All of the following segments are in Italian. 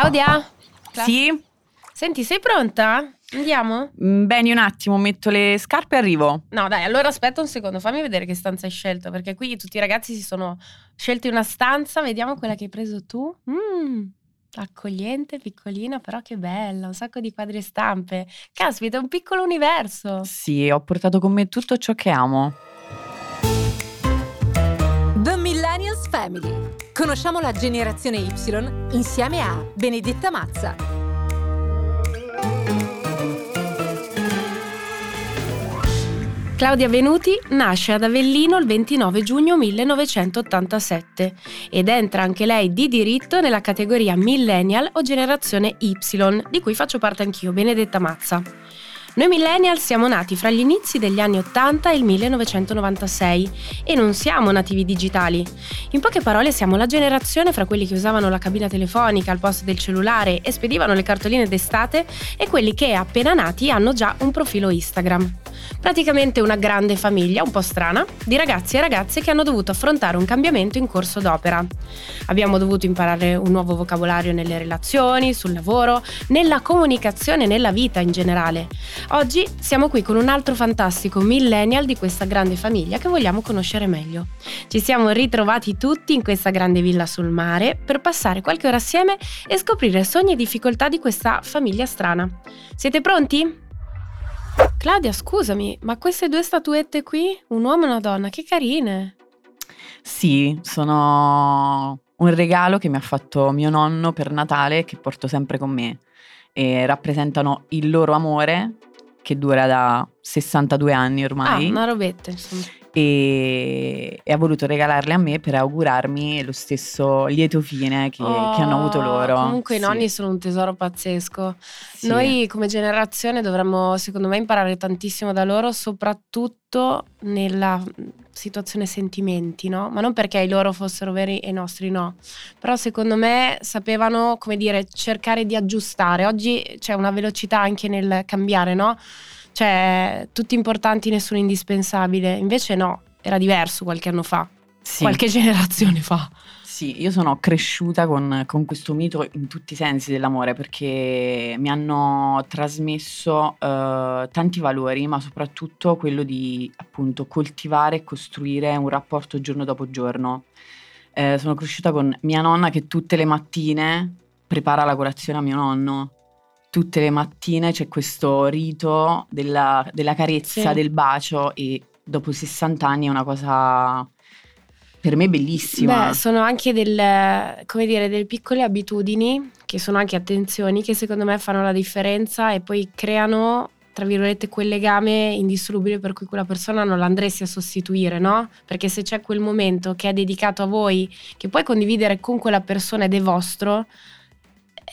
Claudia? Cla- Sì? Senti, sei pronta? Andiamo? Mm, Beni, un attimo, metto le scarpe e arrivo. No, dai, allora aspetta un secondo, fammi vedere che stanza hai scelto, perché qui tutti i ragazzi si sono scelti una stanza, vediamo quella che hai preso tu. Mm, accogliente, piccolina, però che bella, un sacco di quadri e stampe. Caspita, è un piccolo universo. Sì, ho portato con me tutto ciò che amo. The Millennials Family. Conosciamo la generazione Y insieme a Benedetta Mazza. Claudia Venuti nasce ad Avellino il 29 giugno 1987 ed entra anche lei di diritto nella categoria Millennial o generazione Y, di cui faccio parte anch'io, Benedetta Mazza. Noi millennial siamo nati fra gli inizi degli anni 80 e il 1996 e non siamo nativi digitali. In poche parole siamo la generazione fra quelli che usavano la cabina telefonica al posto del cellulare e spedivano le cartoline d'estate e quelli che appena nati hanno già un profilo Instagram. Praticamente una grande famiglia, un po' strana, di ragazzi e ragazze che hanno dovuto affrontare un cambiamento in corso d'opera. Abbiamo dovuto imparare un nuovo vocabolario nelle relazioni, sul lavoro, nella comunicazione, nella vita in generale. Oggi siamo qui con un altro fantastico millennial di questa grande famiglia che vogliamo conoscere meglio. Ci siamo ritrovati tutti in questa grande villa sul mare per passare qualche ora assieme e scoprire sogni e difficoltà di questa famiglia strana. Siete pronti? Claudia, scusami, ma queste due statuette qui, un uomo e una donna, che carine. Sì, sono un regalo che mi ha fatto mio nonno per Natale che porto sempre con me e rappresentano il loro amore che dura da 62 anni Ah, ormai una robetta, insomma. E, e ha voluto regalarle a me per augurarmi lo stesso lieto fine che, che hanno avuto Oh, loro. Comunque i Sì, nonni sono un tesoro pazzesco. sì. Noi come generazione dovremmo, secondo me, imparare tantissimo da loro, soprattutto nella situazione sentimenti, no? Ma non perché i loro fossero veri e i nostri no. Però secondo me sapevano, come dire, cercare di aggiustare. Oggi c'è una velocità anche nel cambiare, no? Cioè, tutti importanti, nessuno indispensabile. Invece no, era diverso qualche anno fa, Sì. qualche generazione fa. Sì, io sono cresciuta con, con questo mito in tutti i sensi dell'amore perché mi hanno trasmesso eh, tanti valori, ma soprattutto quello di appunto coltivare e costruire un rapporto giorno dopo giorno. Eh, sono cresciuta con mia nonna che tutte le mattine prepara la colazione a mio nonno. Tutte le mattine c'è questo rito della, della carezza, Sì. del bacio e dopo 60 anni è una cosa per me bellissima. Beh, sono anche del, come dire, delle piccole abitudini che sono anche attenzioni che secondo me fanno la differenza e poi creano, tra virgolette, quel legame indissolubile per cui quella persona non l'andresti a sostituire, no? Perché se c'è quel momento che è dedicato a voi, che puoi condividere con quella persona ed è vostro,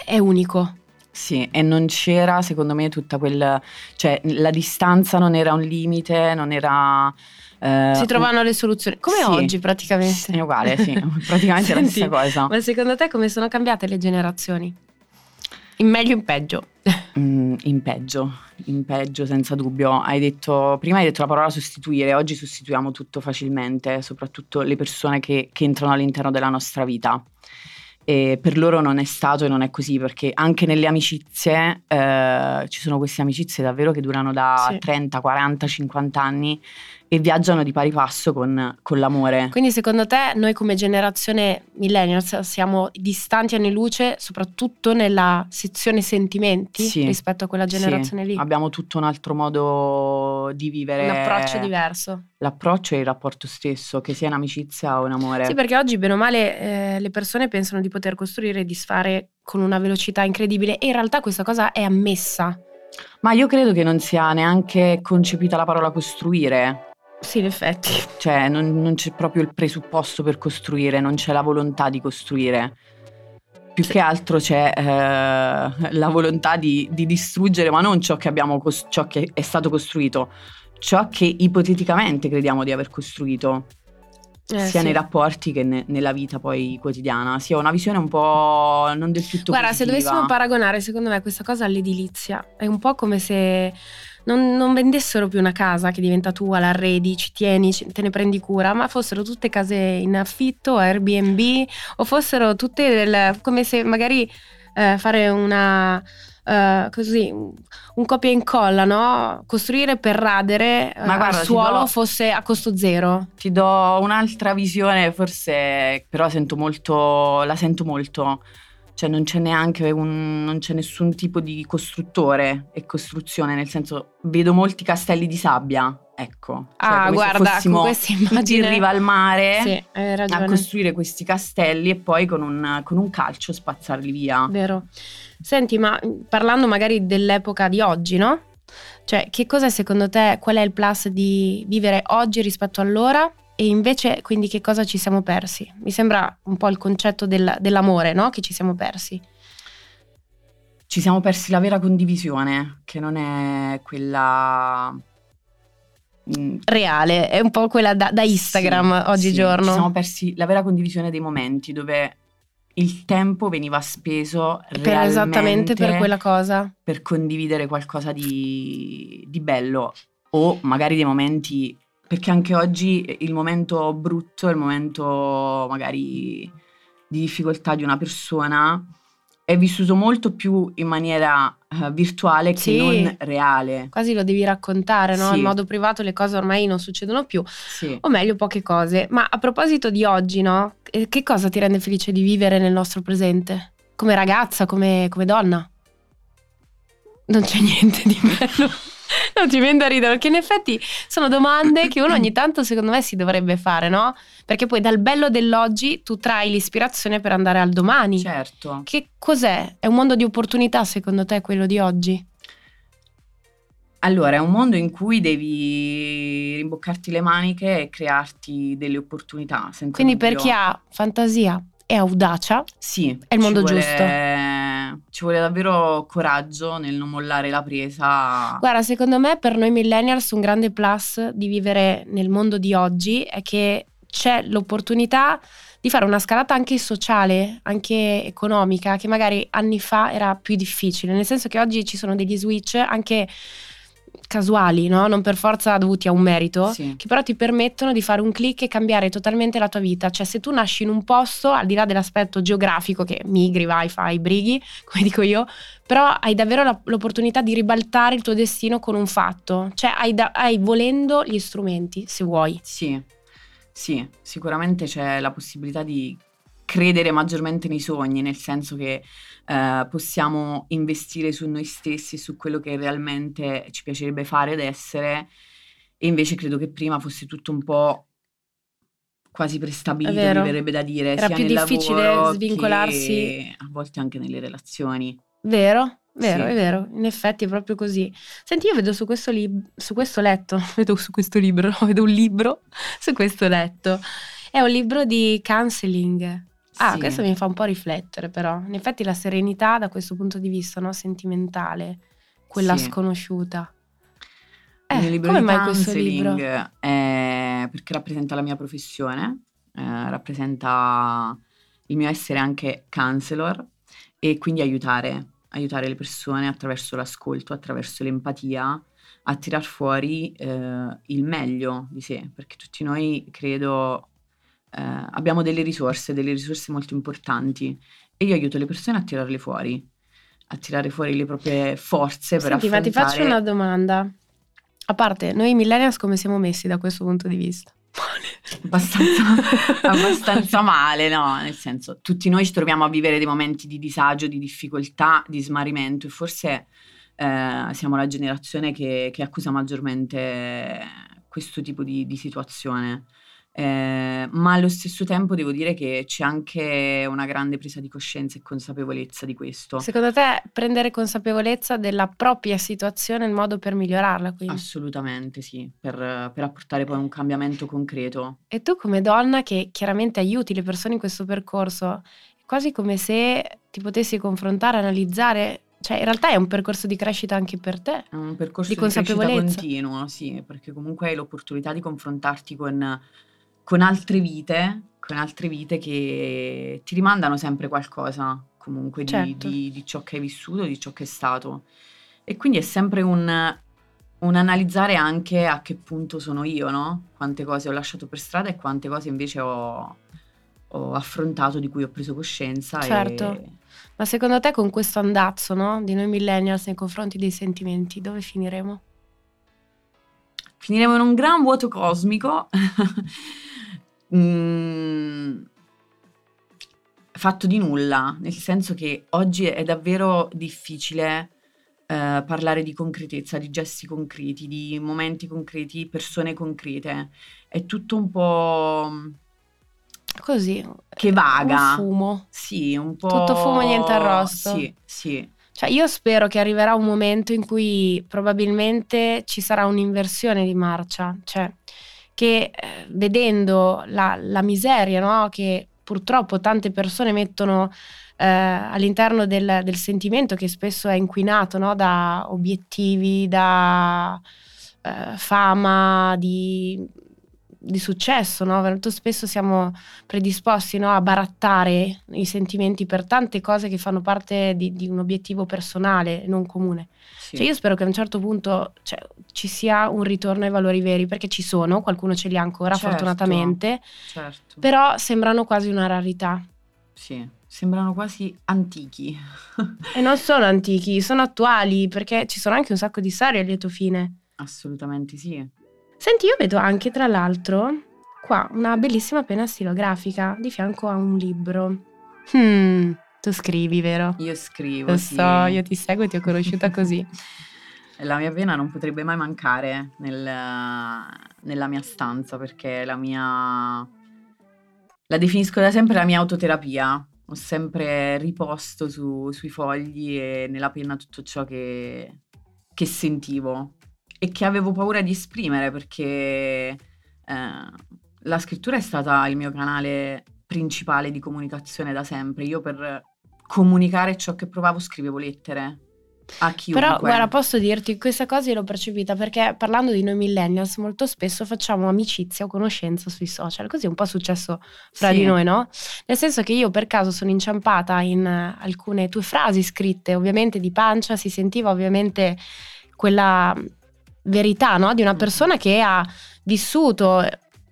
è unico. Sì, e non c'era secondo me tutta quella, cioè la distanza non era un limite, non era... eh, Si trovano le soluzioni, come sì. oggi praticamente. È uguale, sì, praticamente è la Senti, stessa cosa. Ma secondo te come sono cambiate le generazioni? In meglio o in peggio? Mm, in peggio, in peggio senza dubbio. Hai detto, prima hai detto la parola sostituire, oggi sostituiamo tutto facilmente, soprattutto le persone che, che entrano all'interno della nostra vita. E per loro non è stato e non è così, perché anche nelle amicizie eh, ci sono queste amicizie davvero che durano da Sì. 30, 40, 50 anni e viaggiano di pari passo con, con l'amore. Quindi secondo te noi come generazione millennials siamo distanti anni luce soprattutto nella sezione sentimenti Sì. rispetto a quella Sì, generazione lì? Abbiamo tutto un altro modo di vivere. Un approccio diverso. L'approccio e il rapporto stesso, che sia in amicizia o in amore. Sì, perché oggi bene o male eh, le persone pensano di poter costruire e disfare con una velocità incredibile e in realtà questa cosa è ammessa. Ma io credo che non sia neanche concepita la parola costruire. Sì, in effetti. Cioè, non, non c'è proprio il presupposto per costruire, non c'è la volontà di costruire. Più che altro c'è eh, la volontà di, di distruggere, ma non ciò che, abbiamo ciò che è stato costruito, ciò che ipoteticamente crediamo di aver costruito, Eh, sia sì. nei rapporti che ne- nella vita poi quotidiana. Sia una visione un po' non del tutto Guarda, se positiva. dovessimo paragonare secondo me questa cosa all'edilizia, è un po' come se non, non vendessero più una casa che diventa tua, la arredi, ci tieni, ci- te ne prendi cura, ma fossero tutte case in affitto, Airbnb, o fossero tutte del- come se magari eh, fare una Uh, così un copia e incolla, no? Costruire per radere uh, guarda, al suolo do, fosse a costo zero. Ti do un'altra visione, forse però sento molto, la sento molto. Cioè non c'è neanche un, non c'è nessun tipo di costruttore e costruzione, nel senso vedo molti castelli di sabbia, ecco. Cioè ah, guarda, con questa immagine... in riva al mare sì, a costruire questi castelli e poi con un, con un calcio spazzarli via. Vero. Senti, ma parlando magari dell'epoca di oggi, no? Cioè, che cosa secondo te, qual è il plus di vivere oggi rispetto all'ora? E invece, quindi, che cosa ci siamo persi? Mi sembra un po' il concetto del, dell'amore, no? Che ci siamo persi. Ci siamo persi la vera condivisione, che non è quella mm, reale, è un po' quella da, da Instagram sì, oggigiorno. Sì. Ci siamo persi la vera condivisione dei momenti dove il tempo veniva speso per esattamente per quella cosa. Per condividere qualcosa di, di bello o magari dei momenti, perché anche oggi il momento brutto, il momento magari di difficoltà di una persona è vissuto molto più in maniera uh, virtuale che sì, non reale. Quasi lo devi raccontare, no? Sì. In modo privato le cose ormai non succedono più, sì. o meglio poche cose. Ma a proposito di oggi, no? Che cosa ti rende felice di vivere nel nostro presente? Come ragazza, come, come donna? Non c'è niente di bello. non ti viene da ridere, perché in effetti sono domande che uno ogni tanto secondo me si dovrebbe fare, no? Perché poi dal bello dell'oggi tu trai l'ispirazione per andare al domani. Certo. Che cos'è? È un mondo di opportunità secondo te quello di oggi? Allora, è un mondo in cui devi rimboccarti le maniche e crearti delle opportunità. Quindi per chi ha fantasia e audacia, sì, è il mondo vuole, giusto. Ci vuole davvero coraggio nel non mollare la presa. Guarda, secondo me per noi millennials un grande plus di vivere nel mondo di oggi è che c'è l'opportunità di fare una scalata anche sociale, anche economica, che magari anni fa era più difficile, nel senso che oggi ci sono degli switch anche casuali, no? non per forza dovuti a un merito, sì. che però ti permettono di fare un click e cambiare totalmente la tua vita. Cioè, se tu nasci in un posto, al di là dell'aspetto geografico, che migri, vai, fai, brighi, come dico io, però hai davvero la, l'opportunità di ribaltare il tuo destino con un fatto. Cioè, hai, da, hai volendo gli strumenti, se vuoi. Sì, sì, sicuramente c'è la possibilità di credere maggiormente nei sogni, nel senso che eh, possiamo investire su noi stessi, su quello che realmente ci piacerebbe fare ed essere. E invece credo che prima fosse tutto un po' quasi prestabilito, mi verrebbe da dire. Era più difficile svincolarsi. a volte anche nelle relazioni. Vero, Vero, sì. è vero, in effetti è proprio così. Senti, io vedo su questo, lib- su questo letto, vedo su questo libro, vedo un libro su questo letto. È un libro di counseling. Ah, sì. questo mi fa un po' riflettere però. In effetti la serenità da questo punto di vista, no? sentimentale, quella sì. sconosciuta. Eh, il libro come mai questo libro? È perché rappresenta la mia professione, eh, rappresenta il mio essere anche counselor e quindi aiutare, aiutare le persone attraverso l'ascolto, attraverso l'empatia a tirar fuori eh, il meglio di sé, perché tutti noi credo eh, abbiamo delle risorse, delle risorse molto importanti e io aiuto le persone a tirarle fuori, a tirare fuori le proprie forze per Senti, affrontare... ma ti faccio una domanda. A parte, noi millennials come siamo messi da questo punto di vista? abbastanza, abbastanza male, no? Nel senso, tutti noi ci troviamo a vivere dei momenti di disagio, di difficoltà, di smarrimento e forse eh, siamo la generazione che, che, accusa maggiormente questo tipo di, di situazione. Eh, ma allo stesso tempo devo dire che c'è anche una grande presa di coscienza e consapevolezza di questo. Secondo te prendere consapevolezza della propria situazione è il modo per migliorarla? Quindi? Assolutamente sì, per, per apportare poi un cambiamento concreto. E tu come donna che chiaramente aiuti le persone in questo percorso, è quasi come se ti potessi confrontare, analizzare cioè, in realtà è un percorso di crescita anche per te. È un percorso di, di consapevolezza continuo, sì, perché comunque hai l'opportunità di confrontarti con con altre vite, con altre vite che ti rimandano sempre qualcosa comunque di, certo. di, di, ciò che hai vissuto, di ciò che è stato. E quindi è sempre un, un, analizzare anche a che punto sono io, no? Quante cose ho lasciato per strada e quante cose invece ho, ho affrontato, di cui ho preso coscienza. Certo. E Ma secondo te con questo andazzo no, di noi millennials nei confronti dei sentimenti, dove finiremo? Finiremo in un gran vuoto cosmico. mm, fatto di nulla, nel senso che oggi è davvero difficile eh, parlare di concretezza, di gesti concreti, di momenti concreti, persone concrete. È tutto un po' così che vaga. Un fumo. Sì, un po'. Tutto fumo, niente arrosto. Sì, sì. Cioè, io spero che arriverà un momento in cui probabilmente ci sarà un'inversione di marcia, cioè che eh, vedendo la, la miseria no? che purtroppo tante persone mettono eh, all'interno del, del, sentimento che spesso è inquinato no? da obiettivi, da eh, fama, di, di successo, no? Molto spesso siamo predisposti no? a barattare i sentimenti per tante cose che fanno parte di, di un obiettivo personale, non comune. Sì. Cioè io spero che a un certo punto cioè, ci sia un ritorno ai valori veri, perché ci sono, qualcuno ce li ha ancora certo, fortunatamente, certo. però sembrano quasi una rarità. Sì, sembrano quasi antichi. e non sono antichi, sono attuali, perché ci sono anche un sacco di storie a lieto fine. Assolutamente sì. Senti, io vedo anche tra l'altro qua una bellissima penna stilografica di fianco a un libro. Hmm, tu scrivi, vero? Io scrivo. Lo sì. so, io ti seguo e ti ho conosciuta così. La mia penna non potrebbe mai mancare nel, nella mia stanza perché la mia la definisco da sempre la mia autoterapia. Ho sempre riposto su, sui fogli e nella penna tutto ciò che, che, sentivo e che avevo paura di esprimere perché eh, la scrittura è stata il mio canale principale di comunicazione da sempre. Io per comunicare ciò che provavo scrivevo lettere a chiunque. Però guarda, posso dirti, questa cosa io l'ho percepita perché parlando di noi millennials molto spesso facciamo amicizia o conoscenza sui social, così è un po' successo fra sì. di noi, no? Nel senso che io per caso sono inciampata in alcune tue frasi scritte, ovviamente di pancia, si sentiva ovviamente quella verità, no? Di una persona che ha vissuto,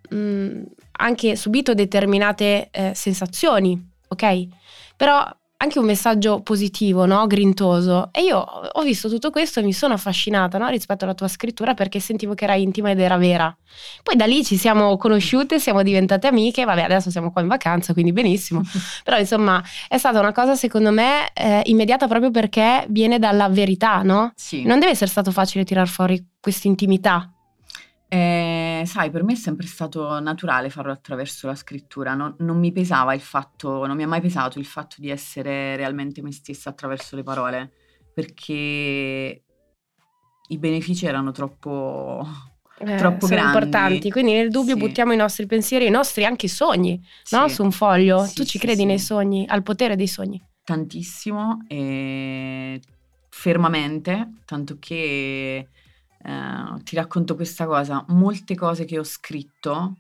mh, mm, anche subito determinate eh, sensazioni, ok? Però anche un messaggio positivo, no? grintoso. E io ho visto tutto questo e mi sono affascinata no? rispetto alla tua scrittura perché sentivo che era intima ed era vera. Poi da lì ci siamo conosciute, siamo diventate amiche, vabbè adesso siamo qua in vacanza, quindi benissimo. Però insomma è stata una cosa secondo me eh, immediata proprio perché viene dalla verità, no? Sì. Non deve essere stato facile tirar fuori questa intimità. Eh, sai, per me è sempre stato naturale farlo attraverso la scrittura, non, non mi pesava il fatto, non mi ha mai pesato il fatto di essere realmente me stessa attraverso le parole, perché i benefici erano troppo, eh, troppo sono grandi. importanti, quindi nel dubbio sì. buttiamo i nostri pensieri, i nostri anche sogni, sì. no? Su un foglio. Sì, tu ci credi nei sogni, al potere dei sogni? Tantissimo e fermamente, tanto che eh, ti racconto questa cosa, molte cose che ho scritto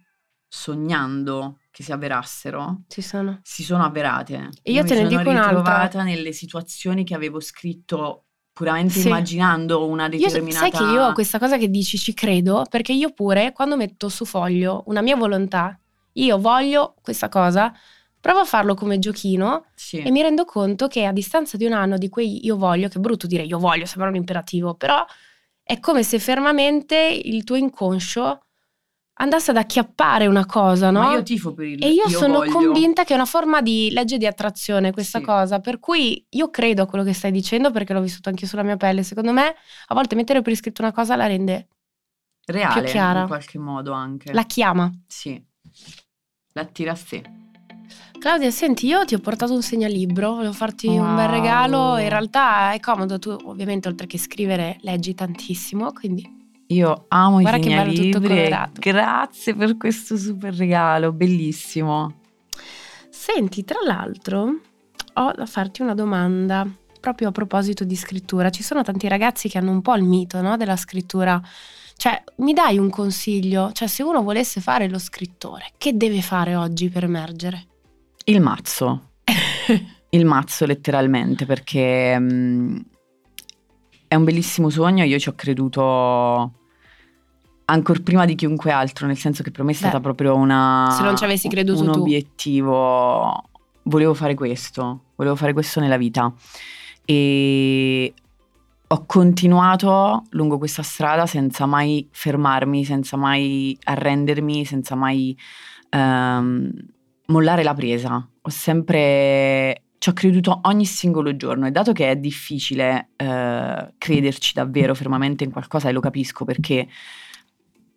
sognando che si avverassero si sono, si sono avverate. E io, io te ne dico un'altra. Mi sono ritrovata nelle situazioni che avevo scritto puramente sì. immaginando una determinata... Io, sai che io ho questa cosa che dici ci credo, perché io pure quando metto su foglio una mia volontà, io voglio questa cosa, provo a farlo come giochino sì. e mi rendo conto che a distanza di un anno di quei io voglio, che è brutto dire io voglio, sembra un imperativo, però è come se fermamente il tuo inconscio andasse ad acchiappare una cosa, no? Ma io tifo per il E io, io sono voglio. convinta che è una forma di legge di attrazione questa sì. cosa, per cui io credo a quello che stai dicendo perché l'ho vissuto anche sulla mia pelle. Secondo me, a volte mettere per iscritto una cosa la rende reale più chiara. in qualche modo anche. La chiama. Sì. L'attira a sé. Claudia, senti, io ti ho portato un segnalibro, volevo farti wow. un bel regalo. In realtà è comodo, tu ovviamente oltre che scrivere leggi tantissimo, quindi io amo Guarda i segnalibri. Grazie per questo super regalo, bellissimo. Senti, tra l'altro, ho da farti una domanda proprio a proposito di scrittura. Ci sono tanti ragazzi che hanno un po' il mito no, della scrittura. Cioè, mi dai un consiglio? Cioè, se uno volesse fare lo scrittore, che deve fare oggi per emergere? Il mazzo. il mazzo letteralmente perché um, è un bellissimo sogno, io ci ho creduto ancora prima di chiunque altro, nel senso che per me è stata Beh, proprio una, se non ci avessi creduto un tu. obiettivo volevo fare questo, volevo fare questo nella vita e ho continuato lungo questa strada senza mai fermarmi, senza mai arrendermi, senza mai ehm, mollare la presa. Ho sempre ci ho creduto ogni singolo giorno e dato che è difficile eh, crederci davvero fermamente in qualcosa e lo capisco perché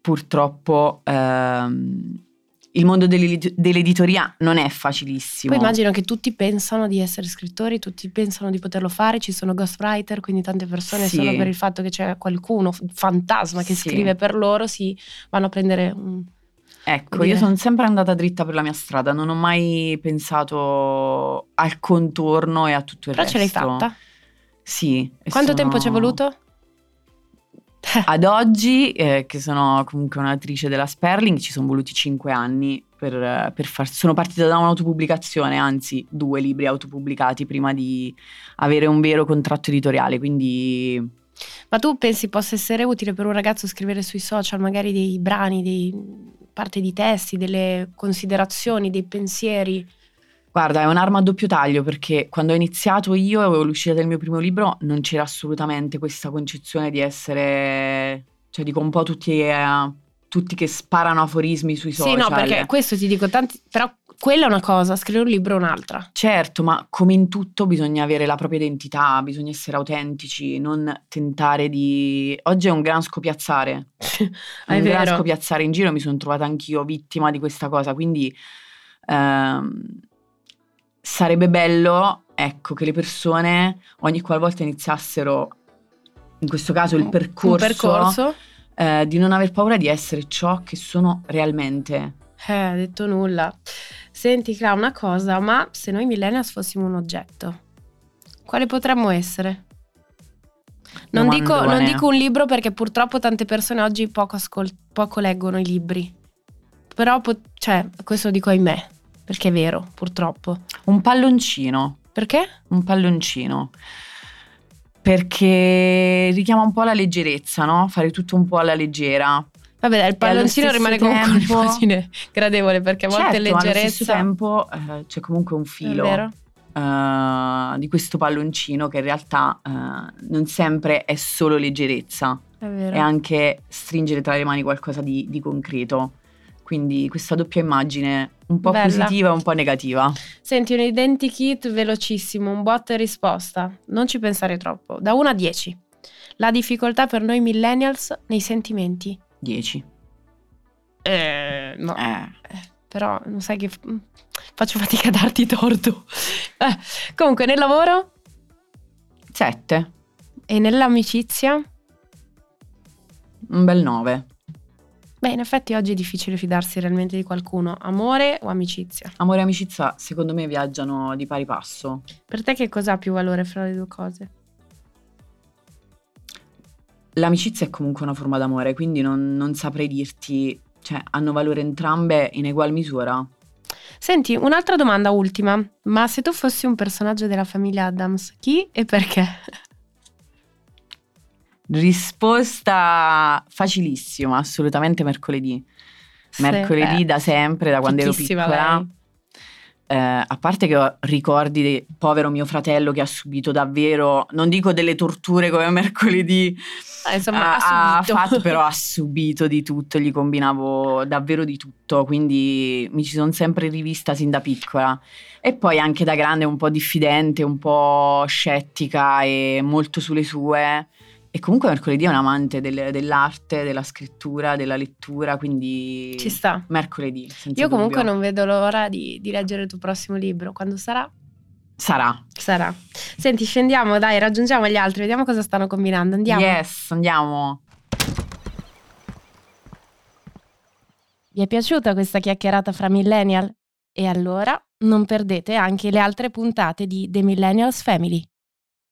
purtroppo ehm, il mondo dell'editoria non è facilissimo. Poi immagino che tutti pensano di essere scrittori, tutti pensano di poterlo fare, ci sono ghostwriter, quindi tante persone sì. solo per il fatto che c'è qualcuno, fantasma, che sì. scrive per loro, si vanno a prendere un... Ecco, io sono sempre andata dritta per la mia strada, non ho mai pensato al contorno e a tutto il Però resto. Però ce l'hai fatta? Sì. Quanto sono... tempo ci è voluto? Ad oggi, eh, che sono comunque un'attrice della Sperling, ci sono voluti cinque anni per, per far... Sono partita da un'autopubblicazione, anzi due libri autopubblicati prima di avere un vero contratto editoriale, quindi... Ma tu pensi possa essere utile per un ragazzo scrivere sui social magari dei brani, dei parte di testi, delle considerazioni, dei pensieri? Guarda, è un'arma a doppio taglio perché quando ho iniziato io e avevo l'uscita del mio primo libro non c'era assolutamente questa concezione di essere, cioè dico un po' tutti, eh, tutti che sparano aforismi sui social. Sì, no, perché questo ti dico, tanti, però quella è una cosa, scrivere un libro è un'altra. Certo, ma come in tutto bisogna avere la propria identità, bisogna essere autentici, non tentare di... Oggi è un gran scopiazzare, è un vero. gran scopiazzare in giro, mi sono trovata anch'io vittima di questa cosa, quindi... Ehm sarebbe bello, ecco, che le persone ogni qualvolta iniziassero, in questo caso il percorso, percorso. Eh, di non aver paura di essere ciò che sono realmente. Eh, detto nulla. Senti, Cla, una cosa, ma se noi millennials fossimo un oggetto, quale potremmo essere? Non dico, non dico, un libro perché purtroppo tante persone oggi poco, ascol- poco leggono i libri. Però, po- cioè, questo lo dico ahimè. Perché è vero, purtroppo. Un palloncino. Perché? Un palloncino. Perché richiama un po' la leggerezza, no? Fare tutto un po' alla leggera. Vabbè, il palloncino rimane comunque tempo... un'immagine gradevole perché a volte certo, leggerezza. Allo stesso tempo eh, c'è comunque un filo. È vero. Uh, di questo palloncino che in realtà uh, non sempre è solo leggerezza, è, è anche stringere tra le mani qualcosa di, di concreto. Quindi questa doppia immagine un po' Bella. positiva e un po' negativa. Senti, un identikit velocissimo, un bot e risposta. Non ci pensare troppo. Da 1 a 10. La difficoltà per noi millennials nei sentimenti. 10. Eh, no. Eh. eh. Però non sai che mm, faccio fatica a darti torto. Eh. Comunque, nel lavoro? 7. E nell'amicizia? Un bel 9. Beh, in effetti oggi è difficile fidarsi realmente di qualcuno. Amore o amicizia? Amore e amicizia, secondo me, viaggiano di pari passo. Per te che cosa ha più valore fra le due cose? L'amicizia è comunque una forma d'amore, quindi non, non saprei dirti, cioè, hanno valore entrambe in egual misura. Senti, un'altra domanda ultima. Ma se tu fossi un personaggio della famiglia Adams, chi e perché? Risposta facilissima, assolutamente mercoledì. Sì, mercoledì beh, da sempre, da quando ero piccola. Eh, a parte che ho ricordi del povero mio fratello che ha subito davvero, non dico delle torture come mercoledì, ah, insomma, ha, ha, fatto, però ha subito di tutto, gli combinavo davvero di tutto, quindi mi ci sono sempre rivista sin da piccola. E poi anche da grande un po' diffidente, un po' scettica e molto sulle sue. E comunque mercoledì è un amante del, dell'arte, della scrittura, della lettura, quindi... Ci sta. Mercoledì. Io comunque dubbio. non vedo l'ora di, di leggere il tuo prossimo libro. Quando sarà? Sarà. Sarà. Senti, scendiamo, dai, raggiungiamo gli altri, vediamo cosa stanno combinando. Andiamo. Yes, andiamo. Vi è piaciuta questa chiacchierata fra millennial? E allora non perdete anche le altre puntate di The Millennials Family.